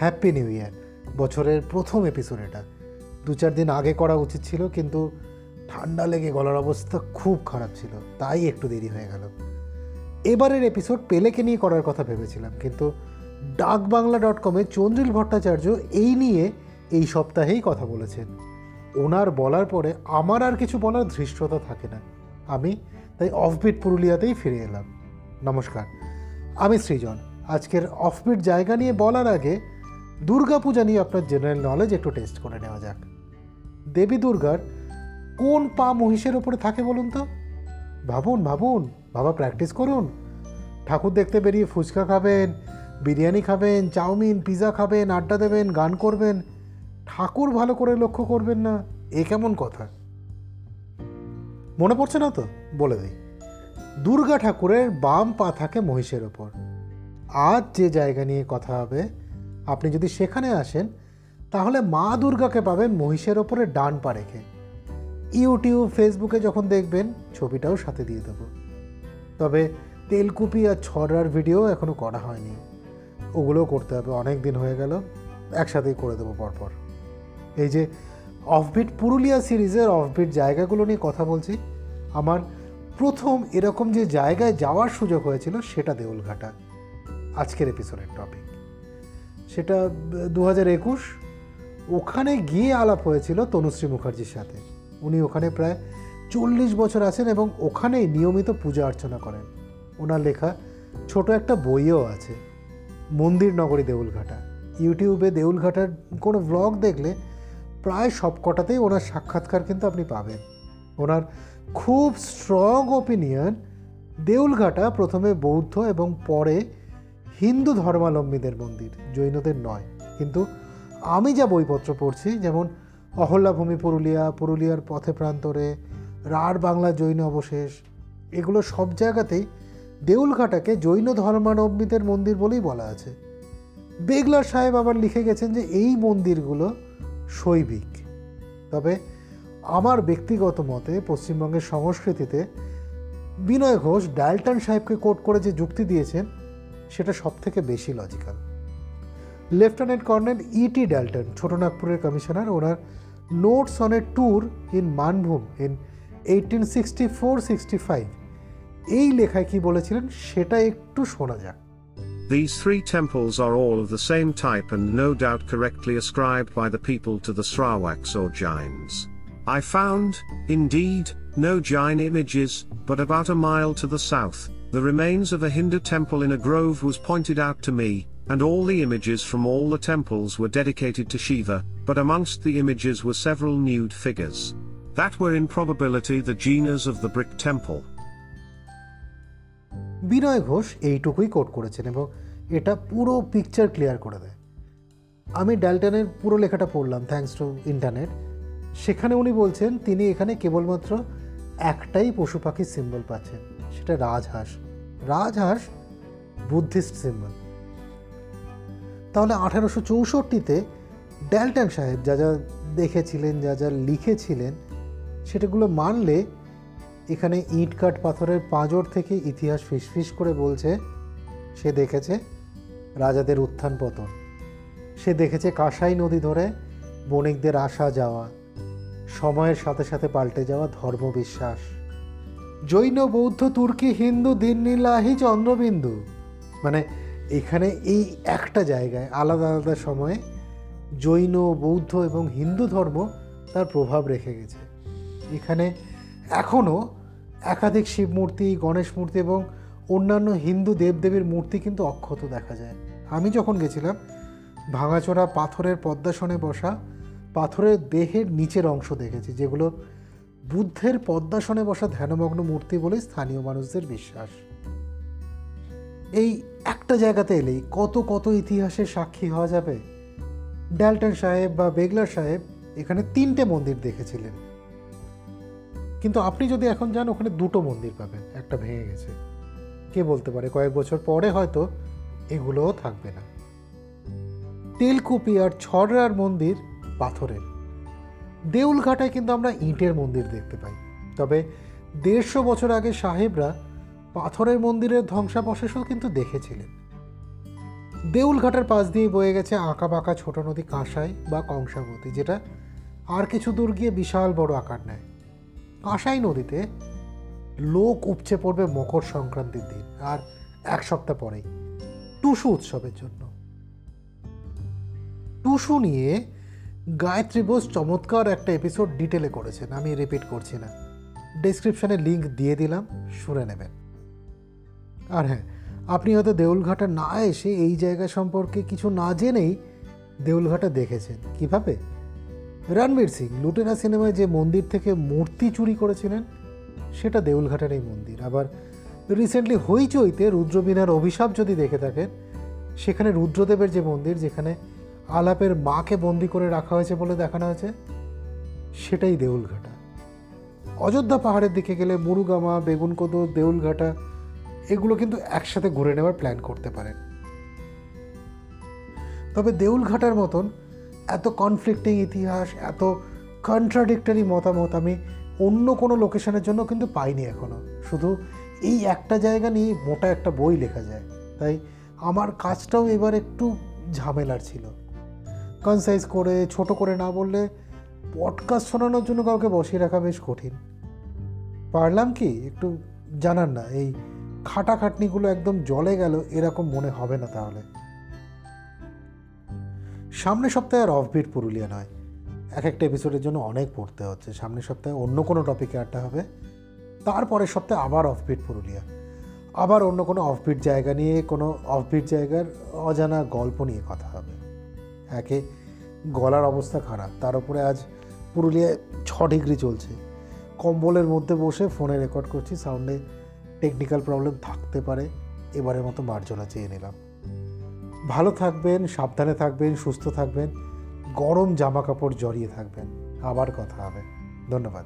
Happy new year, বছরের প্রথম episode এটা। দু চার দিন আগে করা উচিত ছিল, কিন্তু ঠান্ডা লেগে গলার অবস্থা খুব খারাপ ছিল, তাই একটু দেরি হয়ে গেল। এবারের এপিসোড পেলেকে নিয়ে করার কথা ভেবেছিলাম, কিন্তু ডাক বাংলা ডট কমে চন্দ্রিল ভট্টাচার্য এই নিয়ে এই সপ্তাহেই কথা বলেছেন। ওনার বলার পরে আমার আর কিছু বলার ধৃষ্টতা থাকে না। আমি তাই অফবিট পুরুলিয়াতেই ফিরে এলাম। নমস্কার, আমি সৃজন। আজকের অফবিট জায়গা নিয়ে বলার আগে দুর্গাপূজা নিয়ে আপনার জেনারেল নলেজ একটু টেস্ট করে নেওয়া যাক। দেবী দুর্গার কোন পা মহিষের ওপরে থাকে বলুন তো? ভাবুন ভাবুন, বাবা প্র্যাকটিস করুন। ঠাকুর দেখতে বেরিয়ে ফুচকা খাবেন, বিরিয়ানি খাবেন, চাউমিন পিৎজা খাবেন, আড্ডা দেবেন, গান করবেন। ঠাকুর ভালো করে লক্ষ্য করবেন না, এ কেমন কথা? মনে পড়ছে না তো? বলে দিই। দুর্গা ঠাকুরের বাম পা থাকে মহিষের ওপর। আজ যে জায়গা নিয়ে কথা হবে আপনি যদি সেখানে আসেন, তাহলে মা দুর্গাকে পাবেন মহিষের ওপরে ডান পা রেখে। ইউটিউব, ফেসবুকে যখন দেখবেন, ছবিটাও সাথে দিয়ে দেবো। তবে তেলকুপি আর ছড়ার ভিডিও এখনও করা হয়নি। ওগুলোও করতে হবে, অনেক দিন হয়ে গেল, একসাথেই করে দেবো পরপর। এই যে অফবিট পুরুলিয়া সিরিজের অফবিট জায়গাগুলো নিয়ে কথা বলছি, আমার প্রথম এরকম যে জায়গায় যাওয়ার সুযোগ হয়েছিল, সেটা দেউলঘাটা। আজকের এপিসোডের টপিক সেটা দু একুশ, ওখানে গিয়ে আলাপ হয়েছিল তনুশ্রী মুখার্জির সাথে। উনি ওখানে প্রায় চল্লিশ বছর আছেন এবং ওখানেই নিয়মিত পূজা অর্চনা করেন। ওনার লেখা ছোট একটা বইও আছে, মন্দির নগরী দেউলঘাটা। ইউটিউবে দেউলঘাটার কোনো ব্লগ দেখলে প্রায় সব কটাতেই ওনার সাক্ষাৎকার কিন্তু আপনি পাবেন। ওনার খুব স্ট্রং ওপিনিয়ন দেউলঘাটা প্রথমে বৌদ্ধ এবং পরে হিন্দু ধর্মাবলম্বীদের মন্দির, জৈনদের নয়। কিন্তু আমি যা বইপত্র পড়ছি, যেমন অহল্যাভূমি পুরুলিয়া, পুরুলিয়ার পথে প্রান্তরে, রাঢ় বাংলা জৈন অবশেষ, এগুলো সব জায়গাতেই দেউলঘাটাকে জৈন ধর্মাবলম্বীদের মন্দির বলেই বলা আছে। বেগলার সাহেব আবার লিখে গেছেন যে এই মন্দিরগুলো শৈবিক। তবে আমার ব্যক্তিগত মতে পশ্চিমবঙ্গের সংস্কৃতিতে বিনয় ঘোষ, ডালটন সাহেবকে কোট করে যে যুক্তি দিয়েছেন সেটা সব থেকে বেশি logical lieutenant colonel E T Dalton ছোটনাগপুরের commissioner owner notes on a tour in Manbhum in eighteen sixty four sixty five এই লেখায় কি বলেছিলেন সেটা একটু শোনা যাক These three temples are all of the same type and no doubt correctly ascribed by the people to the Srawaks or Jains. I found, indeed, no Jain images, but about a mile to the south, the remains of a Hindu temple in a grove was pointed out to me, and all the images from all the temples were dedicated to Shiva, but amongst the images were several nude figures. That were in probability the Jinas of the brick temple. বিনয় ঘোষ এইটুকুই coat করেছেন এবং এটা পুরো picture clear করে দেয় আমি ডালটনের পুরো লেখাটা পড়লাম থ্যাঙ্কস টু ইন্টারনেট সেখানে উনি বলছেন তিনি এখানে কেবলমাত্র একটাই পশু পাখির সিম্বল পাচ্ছেন সেটা রাজহাঁস। রাজহাঁস বুদ্ধিস্ট সিম্বল। তাহলে আঠারোশো চৌষট্টিতে ড্যালটন সাহেব যা যা দেখেছিলেন, যা যা লিখেছিলেন সেটাগুলো মানলে এখানে ইট কাঠ পাথরের পাঁজর থেকে ইতিহাস ফিসফিস করে বলছে, সে দেখেছে রাজাদের উত্থান পতন। সে দেখেছে কাঁসাই নদী ধরে বণিকদের আসা যাওয়া, সময়ের সাথে সাথে পাল্টে যাওয়া ধর্মবিশ্বাস। জৈন বৌদ্ধ তুর্কি হিন্দু দিননীলাহি চন্দ্রবিন্দু। মানে এখানে এই একটা জায়গায় আলাদা আলাদা সময়ে জৈন বৌদ্ধ এবং হিন্দু ধর্ম তার প্রভাব রেখে গেছে। এখানে এখনও একাধিক শিব মূর্তি গণেশ মূর্তি এবং অন্যান্য হিন্দু দেবদেবীর মূর্তি কিন্তু অক্ষত দেখা যায়। আমি যখন গেছিলাম, ভাঙাচোরা পাথরের পদ্মাসনে বসা পাথরের দেহের নিচের অংশ দেখেছি, যেগুলো বুদ্ধের পদ্মাসনে বসা ধ্যানমগ্ন মূর্তি বলে স্থানীয় মানুষদের বিশ্বাস। এই একটা জায়গাতে এলেই কত কত ইতিহাসের সাক্ষী হওয়া যাবে? ড্যালটন সাহেব বা বেগলার সাহেব এখানে তিনটে মন্দির দেখেছিলেন। কিন্তু আপনি যদি এখন যান, ওখানে দুটো মন্দির পাবেন, একটা ভেঙে গেছে। কে বলতে পারে, কয়েক বছর পরে হয়তো এগুলোও থাকবে না। তেলকুপি আর ছড়রার মন্দির পাথরের। দেউলঘাটায় কিন্তু আমরা ইটের মন্দির দেখতে পাই। তবে দেড়শো বছর আগে সাহেবরা পাথরের মন্দিরের ধ্বংসাবশেষও কিন্তু দেখেছিলেন। দেউলঘাটের পাশ দিয়ে বয়ে গেছে আঁকা বাঁকা ছোট নদী কাঁসাই বা কংসাবতী, যেটা আর কিছু দূর গিয়ে বিশাল বড় আকার নেয়। কাঁসাই নদীতে লোক উপচে পড়বে মকর সংক্রান্তির দিন, আর এক সপ্তাহ পরেই। টুসু উৎসবের জন্য। টুসু নিয়ে গায়ত্রী বোস চমৎকার একটা এপিসোড ডিটেলে করেছেন, আমি রিপিট করছি না। ডেসক্রিপশনে লিংক দিয়ে দিলাম, শুনে নেবেন। আর হ্যাঁ আপনি হয়তো দেউলঘাটা না এসে এই জায়গা সম্পর্কে কিছু না জেনেই দেউলঘাটা দেখেছেন। কীভাবে? রণবীর সিং লুটেনা সিনেমায় যে মন্দির থেকে মূর্তি চুরি করেছিলেন, সেটা দেউলঘাটের এই মন্দির। আবার রিসেন্টলি হইচইতে রুদ্রবীণার অভিশাপ যদি দেখে থাকেন, সেখানে রুদ্রদেবের যে মন্দির, যেখানে আলাপের মাকে বন্দি করে রাখা হয়েছে বলে দেখানো হয়েছে, সেটাই দেউলঘাটা। অযোধ্যা পাহাড়ের দিকে গেলে মুরুগামা, বেগুনকোদো, দেউলঘাটা, এগুলো কিন্তু একসাথে ঘুরে নেওয়ার প্ল্যান করতে পারেন। তবে দেউলঘাটার মতন এত কনফ্লিক্টিং ইতিহাস, এত কন্ট্রাডিক্টরি মতামত আমি অন্য কোনো লোকেশনের জন্য কিন্তু পাইনি এখনও শুধু এই একটা জায়গা নিয়ে মোটা একটা বই লেখা যায়। তাই আমার কাজটাও এবার একটু ঝামেলার ছিল। কনসাইজ করে, ছোট করে না বললে পডকাস্ট শোনানোর জন্য কাউকে বসিয়ে রাখা বেশ কঠিন। পারলাম কি? একটু জানান না, এই খাটাখাটনিগুলো একদম জলে গেল, এরকম মনে হবে না তাহলে। সামনের সপ্তাহে আর অফবিট পুরুলিয়া নয়। এক একটা এপিসোডের জন্য অনেক পড়তে হচ্ছে। সামনের সপ্তাহে অন্য কোনো টপিকে আড্ডা হবে। তারপরের সপ্তাহে আবার অফবিট পুরুলিয়া। আবার অন্য কোনো অফবিট জায়গা নিয়ে, কোনো অফবিট জায়গার অজানা গল্প নিয়ে কথা হবে। একে গলার অবস্থা খারাপ। তার উপরে আজ পুরুলিয়ায় ছ ডিগ্রি চলছে। কম্বলের মধ্যে বসে ফোনে রেকর্ড করছি, সাউন্ডে টেকনিক্যাল প্রবলেম থাকতে পারে। এবারের মতো মার্জনা চেয়ে নিলাম। ভালো থাকবেন, সাবধানে থাকবেন, সুস্থ থাকবেন, গরম জামা কাপড় জড়িয়ে থাকবেন। আবার কথা হবে। ধন্যবাদ।